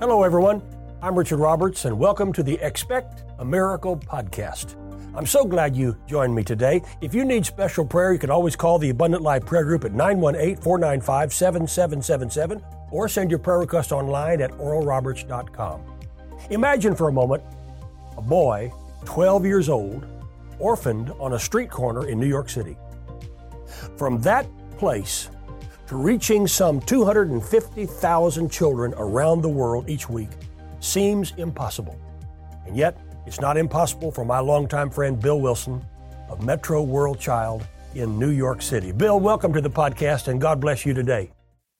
Hello, everyone. I'm Richard Roberts, and welcome to the Expect a Miracle podcast. I'm so glad you joined me today. If you need special prayer, you can always call the Abundant Life Prayer Group at 918 495 7777 or send your prayer request online at oralroberts.com. Imagine for a moment a boy, 12 years old, orphaned on a street corner in New York City. From that place to reaching some 250,000 children around the world each week seems impossible. And yet, it's not impossible for my longtime friend Bill Wilson of Metro World Child in New York City. Bill, welcome to the podcast and God bless you today.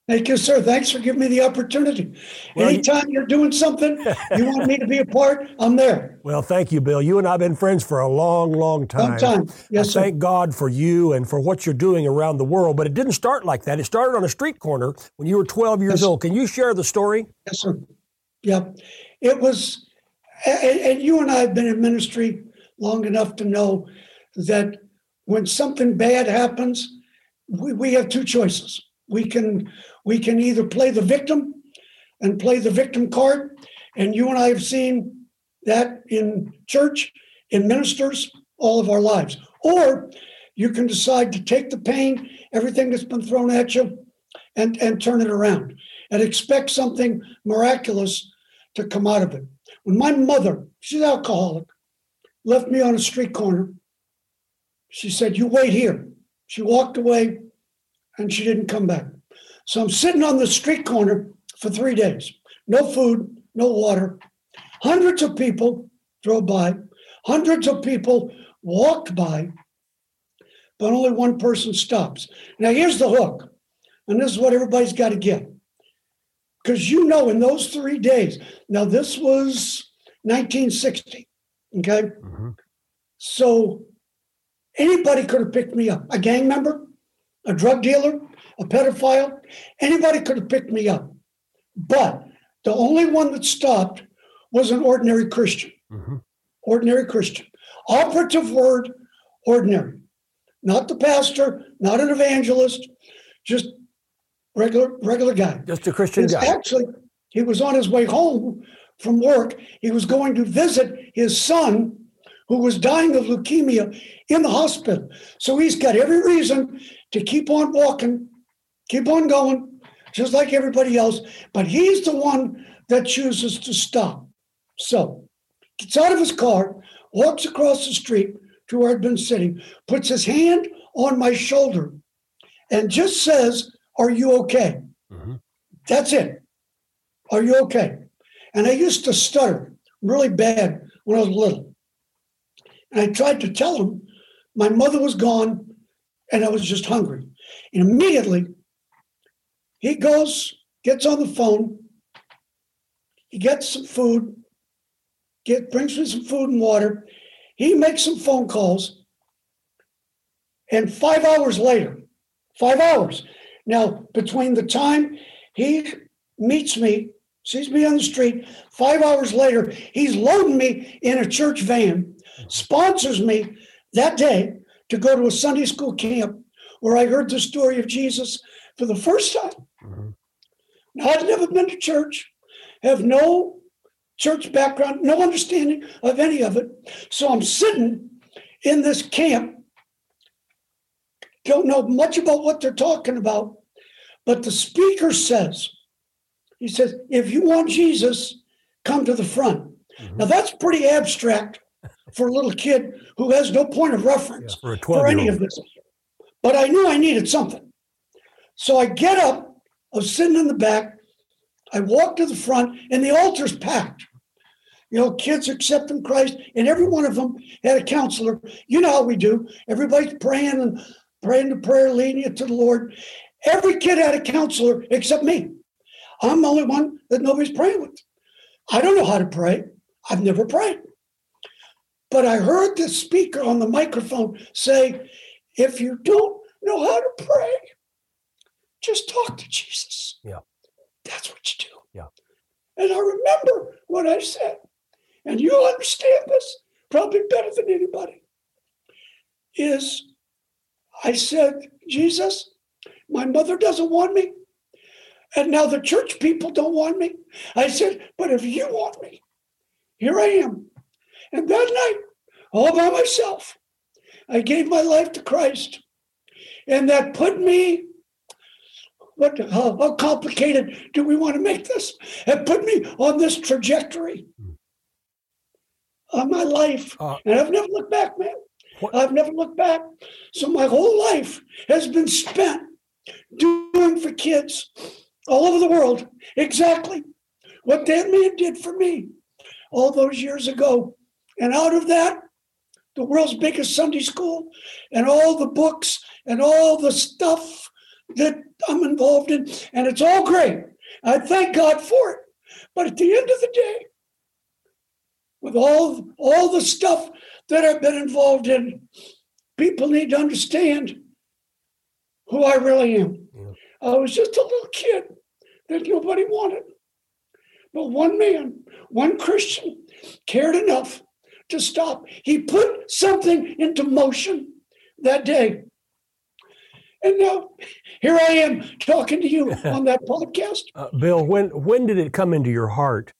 Thank you, sir. Thanks for giving me the opportunity. Well, Anytime you, are doing something, you want me to be a part, I'm there. Well, thank you, Bill. You and I have been friends for a long, long time. Long time. Yes, I sir. Thank God for you and for what you're doing around the world. But it didn't start like that. It started on a street corner when you were 12 years yes. old. Can you share the story? Yes, sir. Yeah. It was, and, and you and I have been in ministry long enough to know that when something bad happens, we, we have two choices. We can we can either play the victim and play the victim card, and you and I have seen that in church, in ministers, all of our lives. Or you can decide to take the pain, everything that's been thrown at you, and, and turn it around and expect something miraculous to come out of it. When my mother, she's alcoholic, left me on a street corner, she said, You wait here. She walked away and she didn't come back. So I'm sitting on the street corner for three days. No food, no water. Hundreds of people drove by, hundreds of people walked by, but only one person stops. Now, here's the hook, and this is what everybody's got to get. Because you know, in those three days, now this was 1960, okay? Mm-hmm. So anybody could have picked me up a gang member, a drug dealer, a pedophile, anybody could have picked me up. But the only one that stopped was an ordinary Christian. Mm-hmm. Ordinary Christian. Operative word, ordinary. Not the pastor, not an evangelist, just regular regular guy. Just a Christian guy. Actually, he was on his way home from work. He was going to visit his son who was dying of leukemia in the hospital. So he's got every reason to keep on walking keep on going, just like everybody else. But he's the one that chooses to stop. So gets out of his car, walks across the street to where I'd been sitting, puts his hand on my shoulder, and just says, Are you okay? Mm-hmm. That's it. Are you okay? And I used to stutter really bad when I was little. And I tried to tell him my mother was gone and I was just hungry. And immediately he goes, gets on the phone, he gets some food, get brings me some food and water. He makes some phone calls, and five hours later, five hours. Now, between the time he meets me, sees me on the street, five hours later, he's loading me in a church van, sponsors me that day to go to a Sunday school camp where I heard the story of Jesus for the first time. Mm-hmm. Now, I'd never been to church, have no church background, no understanding of any of it. So I'm sitting in this camp, don't know much about what they're talking about, but the speaker says, he says, if you want Jesus, come to the front. Mm-hmm. Now that's pretty abstract for a little kid who has no point of reference yeah, for, for any of this. But I knew I needed something. So I get up, I was sitting in the back, I walk to the front, and the altar's packed. You know, kids accepting Christ, and every one of them had a counselor. You know how we do. Everybody's praying and praying the prayer, leading you to the Lord. Every kid had a counselor except me. I'm the only one that nobody's praying with. I don't know how to pray. I've never prayed. But I heard the speaker on the microphone say, if you don't know how to pray, just talk to Jesus. Yeah. That's what you do. Yeah. And I remember what I said, and you'll understand this probably better than anybody. Is I said, Jesus, my mother doesn't want me, And now the church people don't want me. I said, but if you want me, here I am. And that night, all by myself, I gave my life to Christ. And that put me, what, how, how complicated do we want to make this? It put me on this trajectory of my life. Uh, and I've never looked back, man. What? I've never looked back. So my whole life has been spent doing for kids all over the world exactly what that man did for me all those years ago. And out of that, the world's biggest Sunday school and all the books and all the stuff that I'm involved in. And it's all great. I thank God for it. But at the end of the day, with all, all the stuff that I've been involved in, people need to understand who I really am. Yeah. I was just a little kid that nobody wanted. But one man, one Christian, cared enough to stop. He put something into motion that day. And now here I am talking to you on that podcast. Uh, Bill, when when did it come into your heart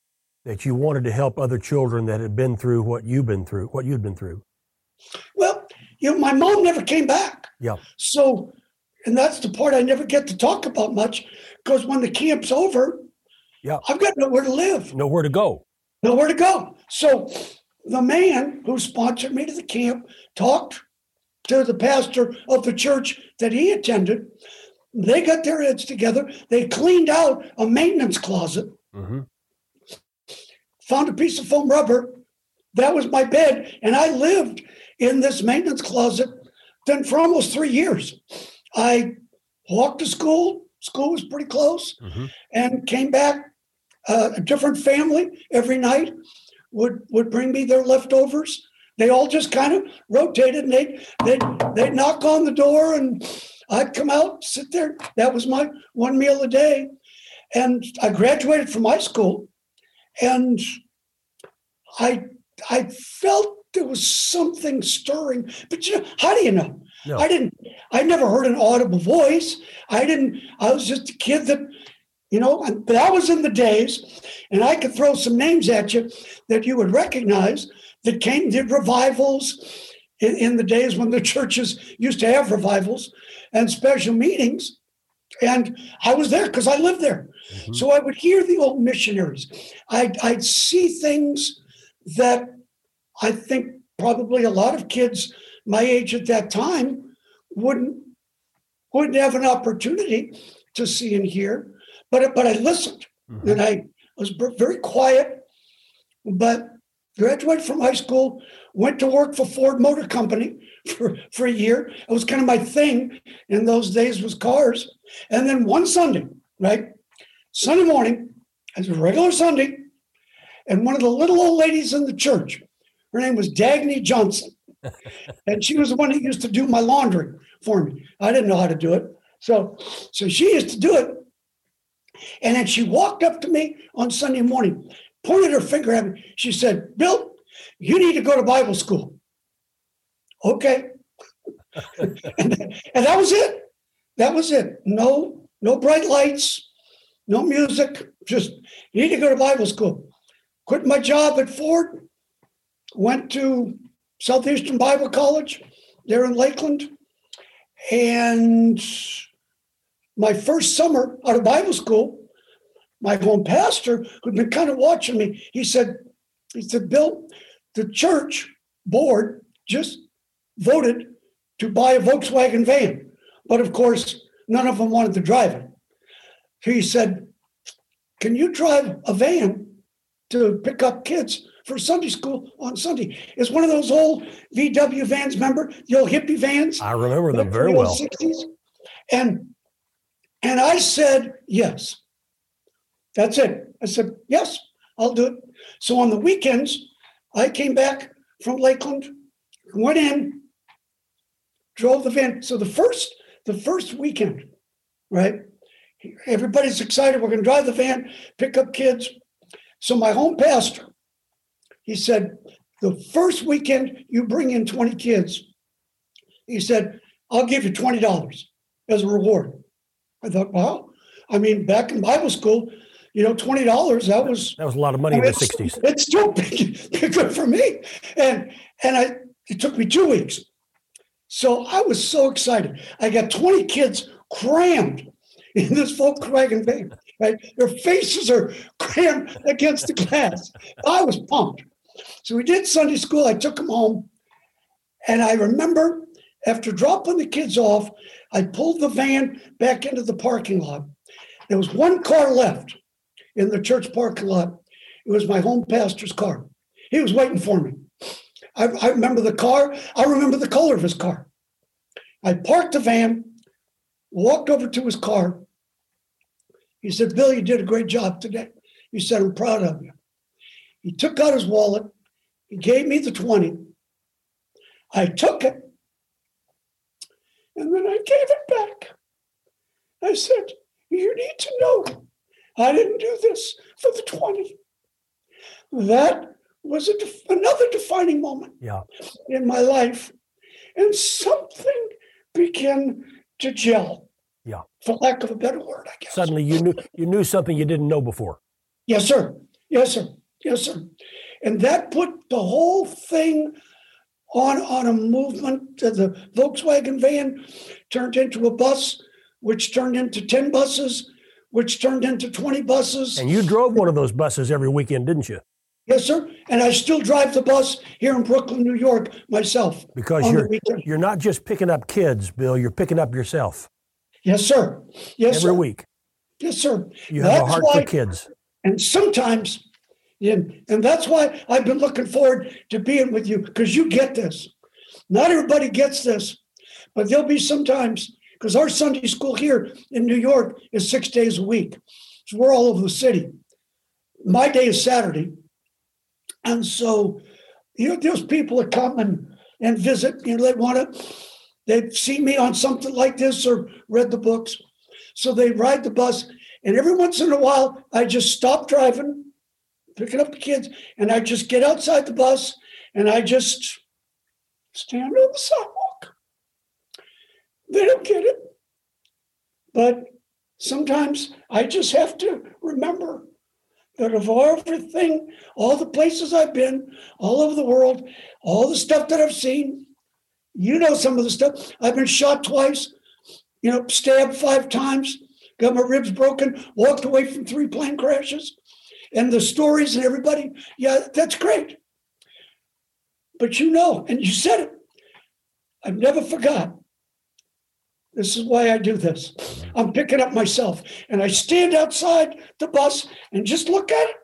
that you wanted to help other children that had been through what you've been through, what you'd been through? Well, you know, my mom never came back. Yeah. So, and that's the part I never get to talk about much because when the camp's over, yeah, I've got nowhere to live, nowhere to go, nowhere to go. So, the man who sponsored me to the camp talked to the pastor of the church that he attended. They got their heads together. They cleaned out a maintenance closet. Mm-hmm found a piece of foam rubber. That was my bed. And I lived in this maintenance closet then for almost three years. I walked to school. School was pretty close, mm-hmm. and came back. Uh, a different family every night would would bring me their leftovers. They all just kind of rotated, and they they they'd knock on the door, and I'd come out, sit there. That was my one meal a day, and I graduated from high school and I I felt there was something stirring. But you know, how do you know? No. I didn't. I never heard an audible voice. I didn't. I was just a kid that, you know. But I was in the days, and I could throw some names at you that you would recognize that came did revivals in, in the days when the churches used to have revivals and special meetings. And I was there because I lived there. Mm-hmm. So I would hear the old missionaries. I'd, I'd see things that I think probably a lot of kids my age at that time wouldn't wouldn't have an opportunity to see and hear. But but I listened mm-hmm. and I was very quiet. But graduated from high school, went to work for Ford Motor Company for, for a year. It was kind of my thing in those days was cars. And then one Sunday, right? Sunday morning, as a regular Sunday, and one of the little old ladies in the church, her name was Dagny Johnson. and she was the one that used to do my laundry for me. I didn't know how to do it. So, so she used to do it. And then she walked up to me on Sunday morning, pointed her finger at me. She said, Bill, you need to go to Bible school. Okay. and, and that was it. That was it. No, no bright lights, no music. Just need to go to Bible school. Quit my job at Ford. Went to Southeastern Bible College there in Lakeland. And my first summer out of Bible school, my home pastor, who'd been kind of watching me, he said, he said, Bill, the church board just voted to buy a Volkswagen van. But of course, none of them wanted to drive it. He said, Can you drive a van to pick up kids for Sunday school on Sunday? It's one of those old VW vans, remember the old hippie vans? I remember them very well. 60s. And and I said, yes. That's it. I said, yes, I'll do it. So on the weekends, I came back from Lakeland, went in, drove the van. So the first, the first weekend, right? Everybody's excited. We're going to drive the van, pick up kids. So my home pastor, he said, the first weekend you bring in 20 kids, he said, I'll give you $20 as a reward. I thought, wow. I mean, back in Bible school, you know, twenty dollars that was that was a lot of money I mean, in the sixties. It's still good for me, and and I it took me two weeks, so I was so excited. I got twenty kids crammed in this Volkswagen van. Right, their faces are crammed against the glass. I was pumped. So we did Sunday school. I took them home, and I remember after dropping the kids off, I pulled the van back into the parking lot. There was one car left in the church parking lot. It was my home pastor's car. He was waiting for me. I, I remember the car. I remember the color of his car. I parked the van, walked over to his car. He said, Bill, you did a great job today. He said, I'm proud of you. He took out his wallet. He gave me the 20. I took it. And then I gave it back. I said, You need to know I didn't do this for the 20. That was def- another defining moment yeah. in my life. And something began to gel. Yeah. For lack of a better word, I guess. Suddenly you knew you knew something you didn't know before. Yes, sir. Yes, sir. Yes, sir. And that put the whole thing on, on a movement. The Volkswagen van turned into a bus, which turned into 10 buses, which turned into 20 buses. And you drove one of those buses every weekend, didn't you? Yes, sir. And I still drive the bus here in Brooklyn, New York myself. Because you're you're not just picking up kids, Bill, you're picking up yourself. Yes, sir. Yes, Every sir. week. Yes, sir. You have That's a heart why, for kids. And sometimes, and, and that's why I've been looking forward to being with you, because you get this. Not everybody gets this, but there'll be sometimes because our Sunday school here in New York is six days a week. So we're all over the city. My day is Saturday. And so, you know, there's people that come and, and visit, you know, they want to, they've seen me on something like this or read the books. So they ride the bus. And every once in a while, I just stop driving, picking up the kids, and I just get outside the bus and I just stand on the sidewalk they don't get it. But sometimes I just have to remember that of everything, all the places I've been, all over the world, all the stuff that I've seen, you know some of the stuff. I've been shot twice, you know, stabbed five times, got my ribs broken, walked away from three plane crashes. And the stories and everybody, yeah, that's great. But you know, and you said it, I've never forgot this is why I do this. I'm picking up myself and I stand outside the bus and just look at it.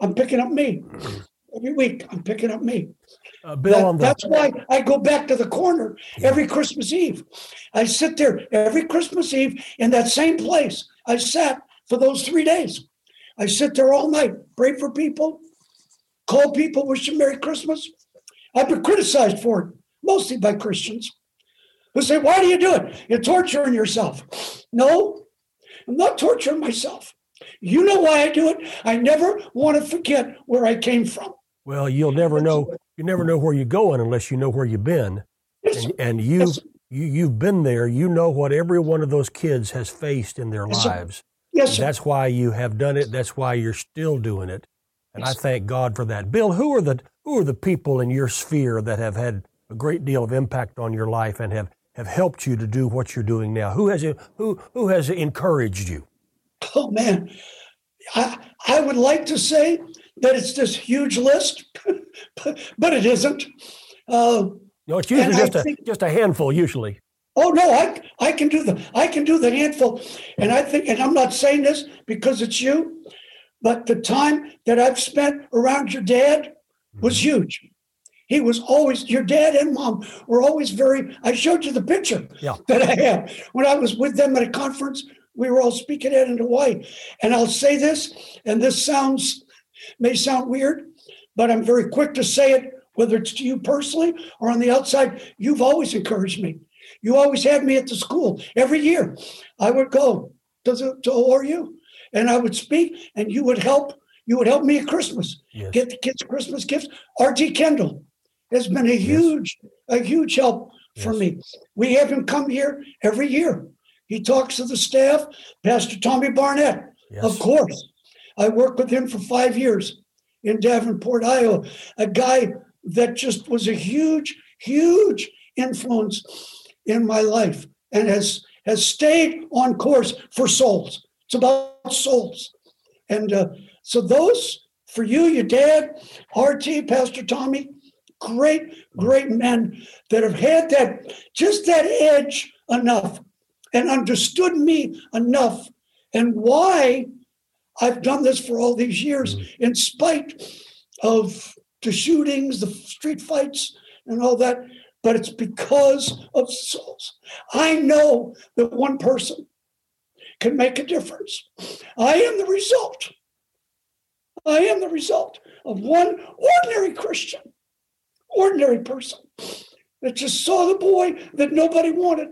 I'm picking up me. Every week, I'm picking up me. Uh, Bill, that, that's why I go back to the corner every Christmas Eve. I sit there every Christmas Eve in that same place. I sat for those three days. I sit there all night, pray for people, call people, wish them Merry Christmas. I've been criticized for it, mostly by Christians who say, Why do you do it? You're torturing yourself. No, I'm not torturing myself. You know why I do it? I never want to forget where I came from. Well, you'll never know. You never know where you're going unless you know where you've been. Yes, and, and you, yes, you, you've been there. You know what every one of those kids has faced in their yes, lives. Yes, sir. That's why you have done it. That's why you're still doing it. And I thank God for that. Bill, who are the who are the people in your sphere that have had a great deal of impact on your life and have have helped you to do what you're doing now? Who has who who has encouraged you? Oh man, I I would like to say that it's this huge list, but, it isn't. Uh, no, it's usually just a think, just a handful. Usually. Oh no, I I can do the I can do the handful, and I think, and I'm not saying this because it's you, but the time that I've spent around your dad was mm-hmm. huge. He was always, your dad and mom were always very, I showed you the picture yeah. that I have. When I was with them at a conference, we were all speaking at in Hawaii. And I'll say this, and this sounds, may sound weird, but I'm very quick to say it, whether it's to you personally or on the outside. You've always encouraged me. You always had me at the school every year. I would go to, the, to ORU and I would speak, and you would help. You would help me at Christmas, yes. get the kids Christmas gifts. R.T. Kendall, has been a huge, yes. a huge help for yes. me. We have him come here every year He talks to the staff, Pastor Tommy Barnett, of course. I worked with him for five years in Davenport, Iowa, a guy that just was a huge, huge influence in my life and has has stayed on course for souls. It's about souls. And uh, so those for you, your dad, RT, Pastor Tommy, great, great men that have had that just that edge enough and understood me enough and why I've done this for all these years, in spite of the shootings, the street fights, and all that. But it's because of souls. I know that one person can make a difference. I am the result. I am the result of one ordinary Christian, ordinary person that just saw the boy that nobody wanted.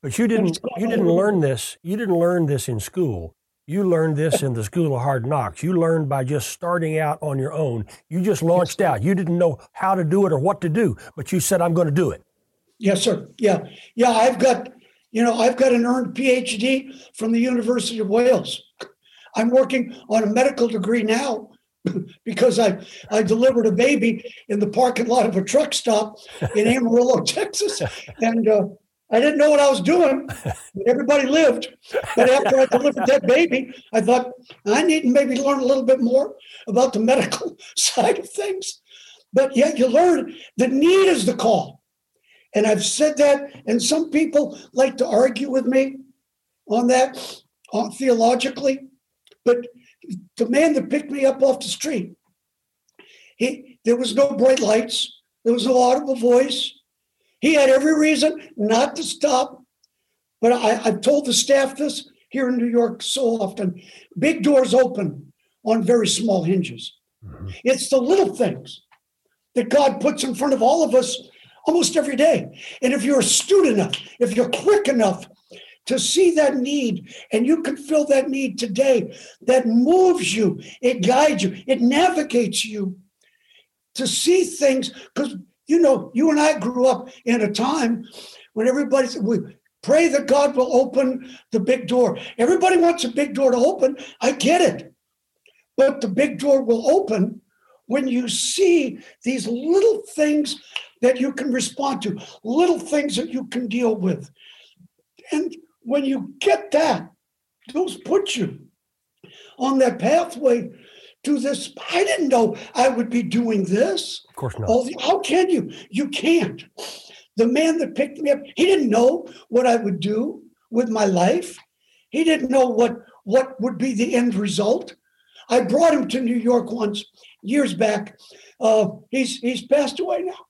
But you didn't you didn't learn this. You didn't learn this in school. You learned this in the school of hard knocks. You learned by just starting out on your own. You just launched out. You didn't know how to do it or what to do, but you said, I'm going to do it. Yes, sir. Yeah. Yeah. I've got, you know, I've got an earned PhD from the University of Wales. I'm working on a medical degree now because I, I delivered a baby in the parking lot of a truck stop in Amarillo, Texas. And, uh, I didn't know what I was doing. Everybody lived. But after I delivered that baby, I thought I need to maybe learn a little bit more about the medical side of things. But yet you learn the need is the call. And I've said that, and some people like to argue with me on that on theologically. But the man that picked me up off the street, he there was no bright lights, there was no audible voice. He had every reason not to stop. But I, have told the staff this here in New York so often big doors open on very small hinges. Mm-hmm. It's the little things that God puts in front of all of us almost every day. And if you're astute enough, if you're quick enough to see that need and you can fill that need today, that moves you, it guides you, it navigates you to see things because you know, you and I grew up in a time when everybody said, we pray that God will open the big door. Everybody wants a big door to open. I get it. But the big door will open when you see these little things that you can respond to, little things that you can deal with. And when you get that, those put you on that pathway do this. I didn't know I would be doing this. Of course not. The, how can you? You can't. The man that picked me up, he didn't know what I would do with my life. He didn't know what what would be the end result. I brought him to New York once years back. Uh, he's he's passed away now,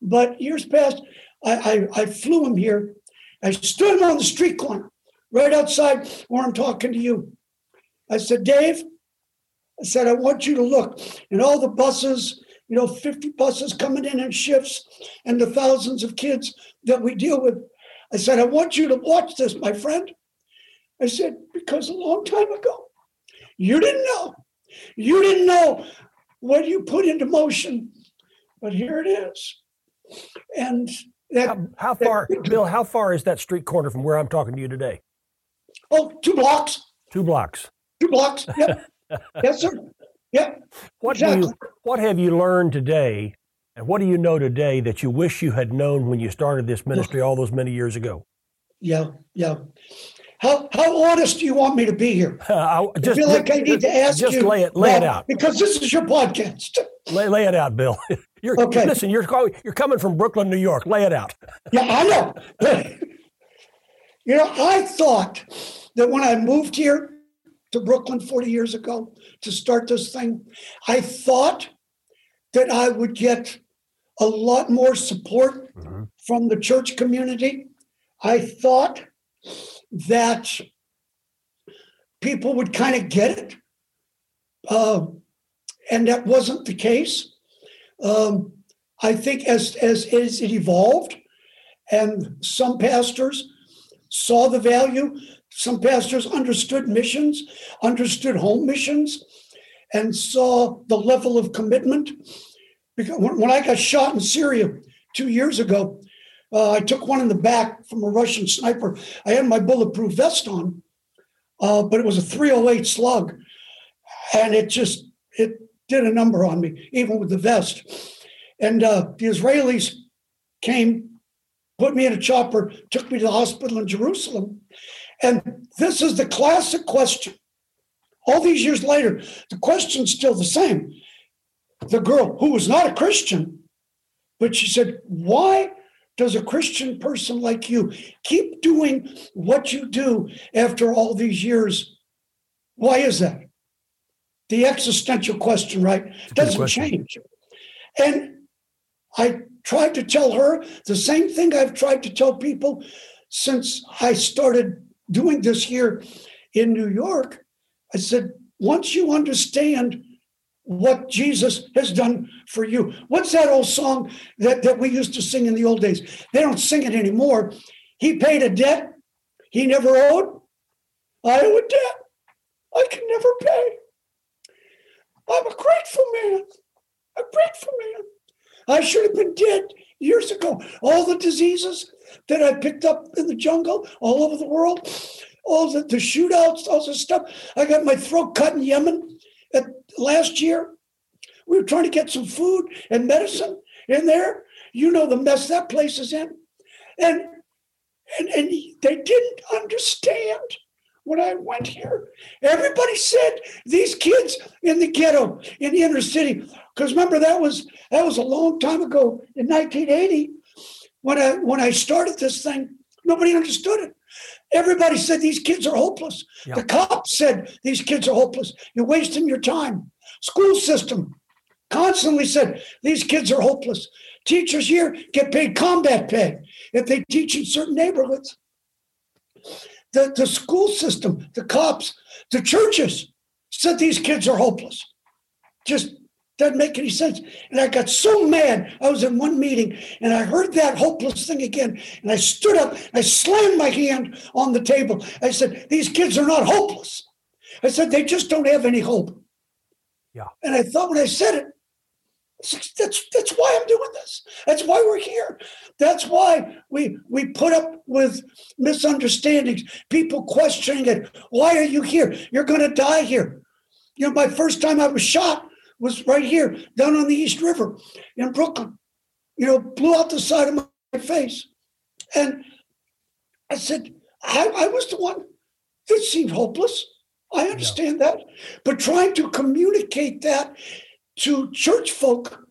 but years past, I, I I flew him here. I stood him on the street corner, right outside where I'm talking to you. I said, Dave, said, I want you to look. And all the buses, you know, 50 buses coming in in shifts, and the thousands of kids that we deal with. I said, I want you to watch this, my friend. I said, because a long time ago, you didn't know. You didn't know what you put into motion, but here it is. And that, how, how far, that, Bill, how far is that street corner from where I'm talking to you today? Oh, two blocks. Two blocks. Two blocks. Yep. Yes, sir. Yeah. What exactly. do you, what have you learned today, and what do you know today that you wish you had known when you started this ministry all those many years ago? Yeah, yeah. How how honest do you want me to be here? Uh, I, just, I feel like I need to ask just you. Just lay it lay it out because this is your podcast. Lay lay it out, Bill. You're okay. listen. You're you're coming from Brooklyn, New York. Lay it out. Yeah, I know. you know, I thought that when I moved here, to Brooklyn 40 years ago to start this thing, I thought that I would get a lot more support mm-hmm. from the church community. I thought that people would kind of get it. Uh, and that wasn't the case. Um, I think as, as, as it evolved, and some pastors saw the value, some pastors understood missions, understood home missions, and saw the level of commitment. Because when I got shot in Syria two years ago, Uh, I took one in the back from a Russian sniper. I had my bulletproof vest on, uh, but it was a 308 slug, and it just it did a number on me, even with the vest. And uh, the Israelis came, put me in a chopper, took me to the hospital in Jerusalem. And this is the classic question. All these years later, the question's still the same. The girl, who was not a Christian, but she said, Why does a Christian person like you keep doing what you do after all these years? Why is that? The existential question, right? Doesn't question. change. And I tried to tell her the same thing I've tried to tell people since I started doing this here in New York. I said, once you understand what Jesus has done for you. What's that old song that, that we used to sing in the old days? They don't sing it anymore. He paid a debt he never owed. I owe a debt I can never pay. I'm a grateful man. A grateful man. I should have been dead years ago. All the diseases that I picked up in the jungle all over the world, all the, the shootouts, all this stuff. I got my throat cut in Yemen at, last year. We were trying to get some food and medicine in there. You know the mess that place is in. And and, and they didn't understand when I went here. Everybody said these kids in the ghetto, in the inner city, because remember that was that was a long time ago in 1980 when I when I started this thing. Nobody understood it. Everybody said these kids are hopeless. The cops said these kids are hopeless. You're wasting your time. School system constantly said these kids are hopeless. Teachers here get paid combat pay if they teach in certain neighborhoods the, the school system, the cops, the churches said these kids are hopeless. Just doesn't make any sense. And I got so mad. I was in one meeting and I heard that hopeless thing again. And I stood up, I slammed my hand on the table. I said, These kids are not hopeless. I said, They just don't have any hope. Yeah. And I thought when I said it, that's that's why I'm doing this. That's why we're here. That's why we we put up with misunderstandings, people questioning it. Why are you here? You're going to die here. You know, my first time I was shot was right here, down on the East River in Brooklyn. You know, blew out the side of my face, and I said, I, I was the one that seemed hopeless. I understand yeah. that, but trying to communicate that to church folk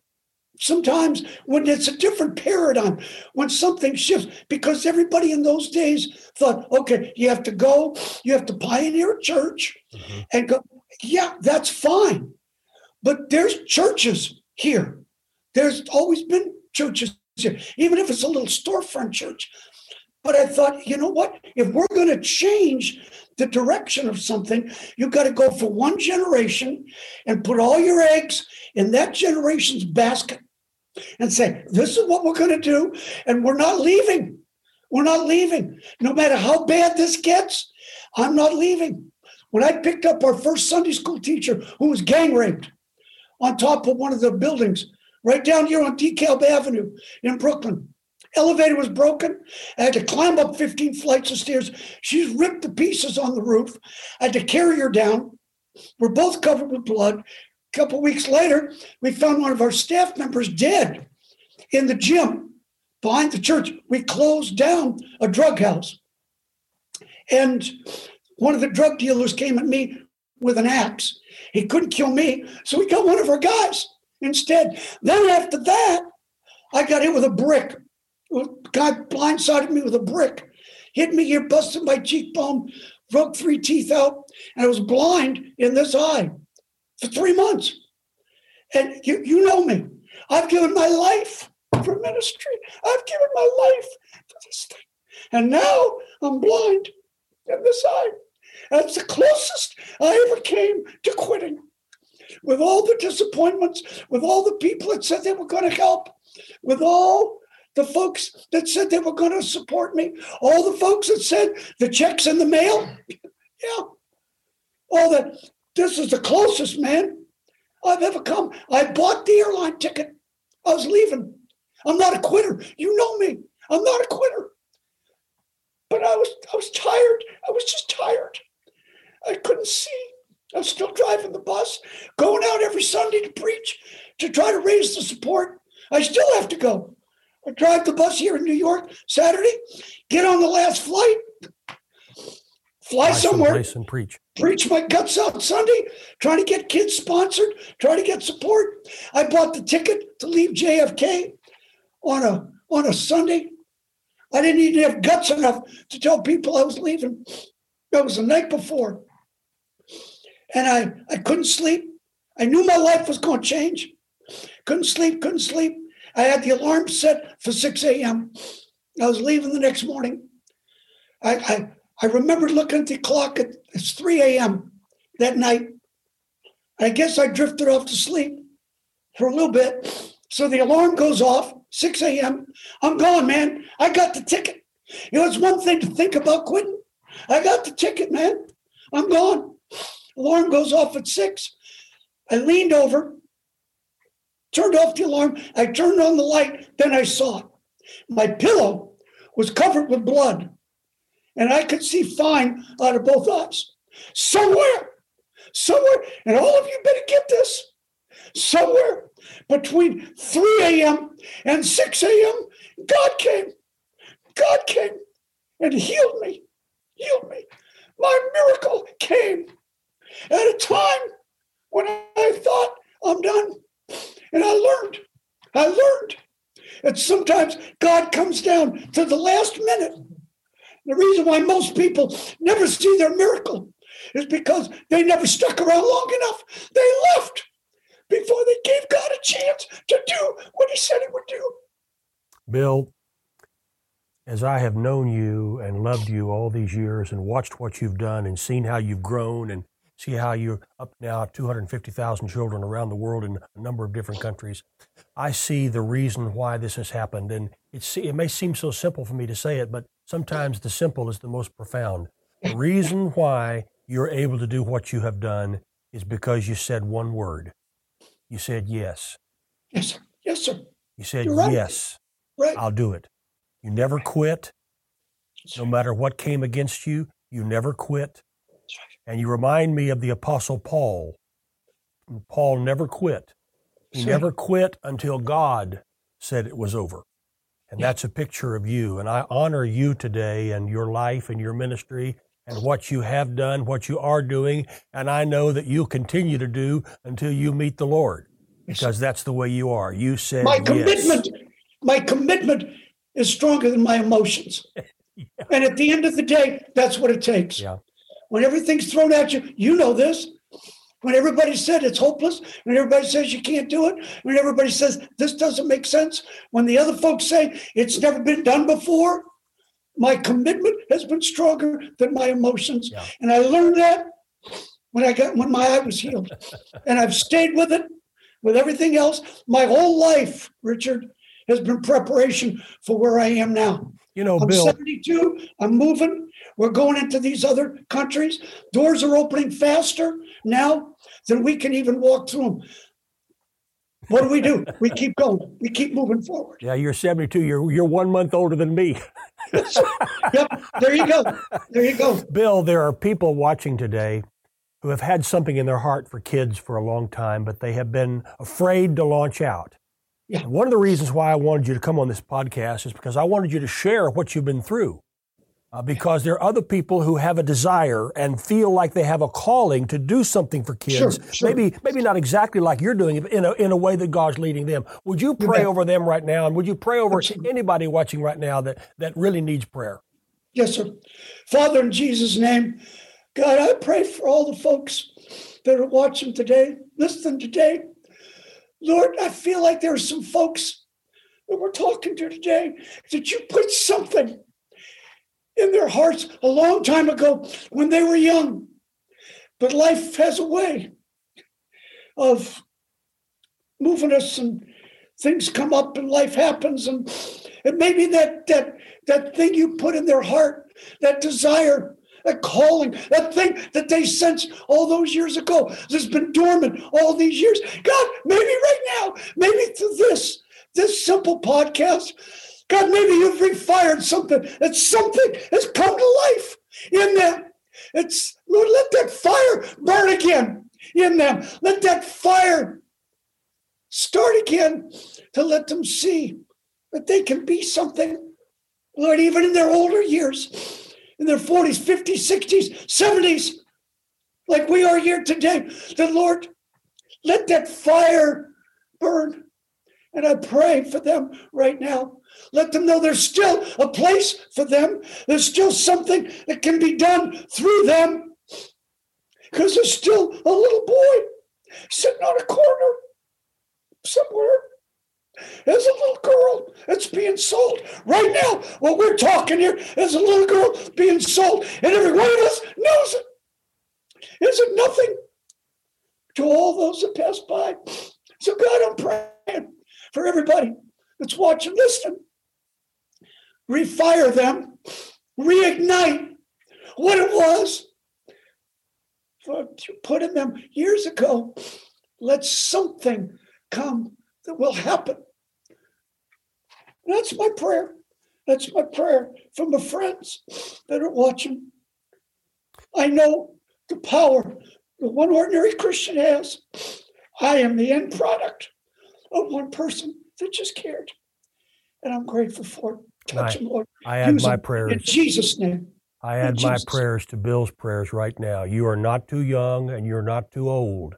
sometimes when it's a different paradigm, when something shifts, because everybody in those days thought, okay, you have to go, you have to pioneer a church mm-hmm. and go, yeah, that's fine. But there's churches here. There's always been churches here, even if it's a little storefront church. But I thought, you know what? If we're going to change the direction of something, you've got to go for one generation and put all your eggs in that generation's basket and say, this is what we're going to do. And we're not leaving. We're not leaving. No matter how bad this gets, I'm not leaving. When I picked up our first Sunday school teacher who was gang raped on top of one of the buildings right down here on DeKalb Avenue in Brooklyn, elevator was broken. I had to climb up 15 flights of stairs. She's ripped to pieces on the roof. I had to carry her down. We're both covered with blood. A couple weeks later, we found one of our staff members dead in the gym behind the church. We closed down a drug house. And one of the drug dealers came at me with an axe. He couldn't kill me, so we got one of our guys instead. Then after that, I got hit with a brick. Guy blindsided me with a brick, hit me here, busted my cheekbone, broke three teeth out, and I was blind in this eye for three months. And you, you know me. I've given my life for ministry. I've given my life for this thing. And now I'm blind in this eye. That's the closest I ever came to quitting. With all the disappointments, with all the people that said they were going to help, with all the folks that said they were going to support me, all the folks that said the checks in the mail. yeah. All that this is the closest, man, I've ever come. I bought the airline ticket. I was leaving. I'm not a quitter. You know me. I'm not a quitter. But I was I was tired. I was just tired. I couldn't see. I'm still driving the bus, going out every Sunday to preach, to try to raise the support. I still have to go. I drive the bus here in New York Saturday, get on the last flight, fly somewhere, and preach. Preach my guts out Sunday, trying to get kids sponsored, trying to get support. I bought the ticket to leave JFK on a on a Sunday. I didn't even have guts enough to tell people I was leaving. It was the night before. And I, I couldn't sleep. I knew my life was going to change. Couldn't sleep, couldn't sleep. I had the alarm set for 6 a.m. I was leaving the next morning. I, I, I remember looking at the clock at it's 3 a.m. that night. I guess I drifted off to sleep for a little bit. So the alarm goes off, 6 a.m. I'm gone, man. I got the ticket. You know, it's one thing to think about quitting. I got the ticket, man. I'm gone. Alarm goes off at six. I leaned over, turned off the alarm. I turned on the light. Then I saw it. My pillow was covered with blood and I could see fine out of both eyes. Somewhere, somewhere, and all of you better get this. Somewhere between 3 a.m. and 6 a.m., God came. God came and healed me. Healed me. My miracle came at a time when I thought I'm done. And I learned. I learned that sometimes God comes down to the last minute the reason why most people never see their miracle is because they never stuck around long enough. They left before they gave God a chance to do what He said He would do. Bill, as I have known you and loved you all these years and watched what you've done and seen how you've grown and see how you're up now 250,000 children around the world in a number of different countries. I see the reason why this has happened. And it's, it may seem so simple for me to say it, but sometimes the simple is the most profound. The reason why you're able to do what you have done is because you said one word. You said yes. Yes, sir. Yes, sir. You said right. yes. Right. I'll do it. You never quit. No matter what came against you, you never quit. And you remind me of the Apostle Paul. Paul never quit. He never quit until God said it was over. And that's a picture of you. And I honor you today and your life and your ministry and what you have done, what you are doing. And I know that you'll continue to do until you meet the Lord because that's the way you are. You said my commitment, yes. my commitment is stronger than my emotions. yeah. And at the end of the day, that's what it takes. Yeah when everything's thrown at you, you know this. When everybody said it's hopeless, when everybody says you can't do it, when everybody says this doesn't make sense, when the other folks say it's never been done before, my commitment has been stronger than my emotions. Yeah. And I learned that when I got when my eye was healed. and I've stayed with it with everything else. My whole life, Richard, has been preparation for where I am now. You know, I'm Bill, 72. I'm moving. We're going into these other countries. Doors are opening faster now than we can even walk through them. What do we do? We keep going. We keep moving forward. Yeah, you're 72. You're you're one month older than me. yep. There you go. There you go. Bill, there are people watching today who have had something in their heart for kids for a long time, but they have been afraid to launch out. Yeah. one of the reasons why I wanted you to come on this podcast is because I wanted you to share what you've been through uh, because there are other people who have a desire and feel like they have a calling to do something for kids. Sure, sure. Maybe maybe not exactly like you're doing, in a in a way that God's leading them. Would you pray over them right now, and would you pray over Absolutely. anybody watching right now that that really needs prayer? Yes, sir. Father, in Jesus' name, God, I pray for all the folks that are watching today, listening today. Lord, I feel like there are some folks that we're talking to today that you put something in their hearts a long time ago when they were young. But life has a way of moving us and things come up and life happens and it may be that that that thing you put in their heart, that desire, that calling, that thing that they sensed all those years ago that's been dormant all these years. God, maybe right now, maybe through this, this simple podcast, God, maybe you've refired something, that something has come to life in them. It's Lord, let that fire burn again in them. Let that fire start again to let them see that they can be something. Lord, even in their older years, in their 40s, 50s, 60s, 70s, like we are here today, the Lord, let that fire burn. And I pray for them right now. Let them know there's still a place for them. There's still something that can be done through them. Because there's still a little boy sitting on a corner somewhere. There's a little girl that's being sold. Right now, what we're talking here is a little girl being sold, and every one of us knows it. Is it nothing to all those that pass by? So, God, I'm praying for everybody that's watching, listening. Refire them, reignite what it was for put in them years ago. Let something come that will happen. That's my prayer. That's my prayer for my friends that are watching. I know the power that one ordinary Christian has. I am the end product of one person that just cared. And I'm grateful for it. Touch I, Lord. I add my prayers. In Jesus' name. I add my prayers to Bill's prayers right now. You are not too young and you're not too old.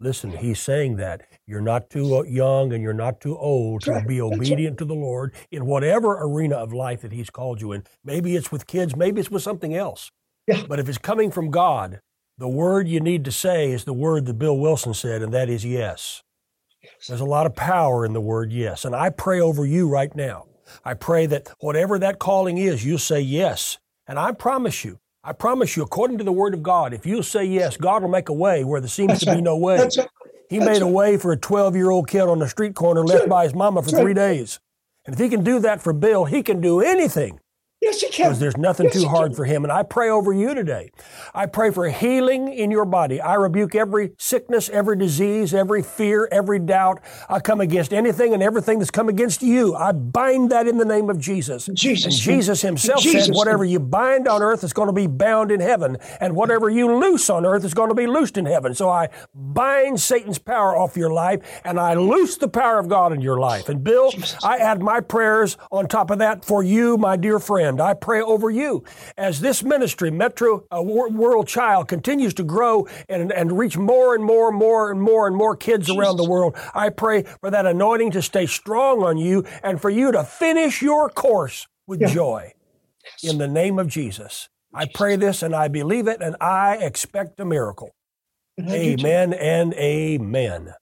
Listen, he's saying that. You're not too young and you're not too old to be obedient to the Lord in whatever arena of life that he's called you in. Maybe it's with kids, maybe it's with something else. Yeah. But if it's coming from God, the word you need to say is the word that Bill Wilson said, and that is yes. There's a lot of power in the word yes. And I pray over you right now. I pray that whatever that calling is, you'll say yes. And I promise you, I promise you, according to the word of God, if you'll say yes, God will make a way where there seems That's to right. be no way. That's he That's made a way for a 12 year old kid on the street corner left by his mama for three days. And if he can do that for Bill, he can do anything Yes, he can. Because there's nothing yes, too hard can. for him. And I pray over you today. I pray for healing in your body. I rebuke every sickness, every disease, every fear, every doubt. I come against anything and everything that's come against you. I bind that in the name of Jesus. Jesus. And Jesus himself Jesus. said, whatever you bind on earth is going to be bound in heaven. And whatever you loose on earth is going to be loosed in heaven. So I bind Satan's power off your life and I loose the power of God in your life. And Bill, Jesus. I add my prayers on top of that for you, my dear friend friend. I pray over you as this ministry, Metro uh, World Child, continues to grow and, and reach more and more and more and more and more kids Jesus. around the world. I pray for that anointing to stay strong on you and for you to finish your course with yeah. joy. Yes. In the name of Jesus. I pray this and I believe it and I expect a miracle. Amen and amen.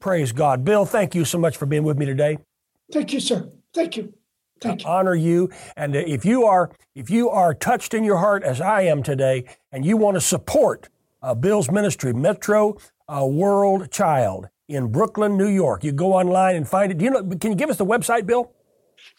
Praise God. Bill, thank you so much for being with me today. Thank you, sir. Thank you. Thank honor you. And if you are if you are touched in your heart as I am today, and you want to support uh, Bill's ministry, Metro uh, World Child in Brooklyn, New York, you go online and find it. Do you know? Can you give us the website, Bill?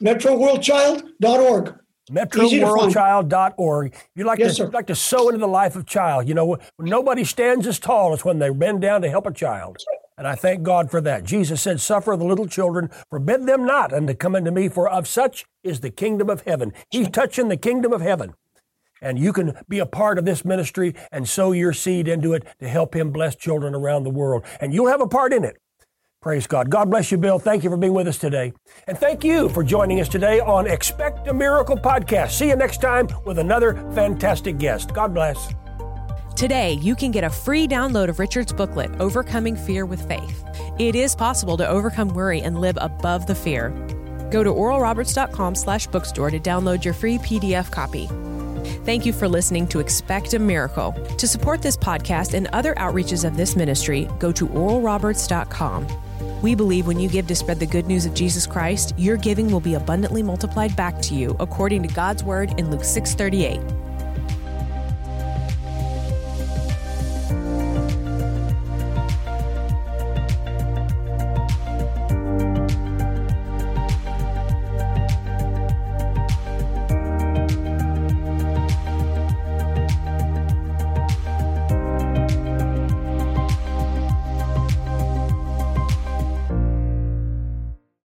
MetroWorldChild.org. MetroWorldChild.org. You like yes, to like to sow into the life of child. You know, nobody stands as tall as when they bend down to help a child. And I thank God for that. Jesus said, Suffer the little children, forbid them not unto come unto me, for of such is the kingdom of heaven. He's touching the kingdom of heaven. And you can be a part of this ministry and sow your seed into it to help him bless children around the world. And you'll have a part in it. Praise God. God bless you, Bill. Thank you for being with us today. And thank you for joining us today on Expect a Miracle podcast. See you next time with another fantastic guest. God bless. Today, you can get a free download of Richard's booklet, Overcoming Fear with Faith. It is possible to overcome worry and live above the fear. Go to oralroberts.com slash bookstore to download your free PDF copy. Thank you for listening to Expect a Miracle. To support this podcast and other outreaches of this ministry, go to oralroberts.com. We believe when you give to spread the good news of Jesus Christ, your giving will be abundantly multiplied back to you according to God's word in Luke 638.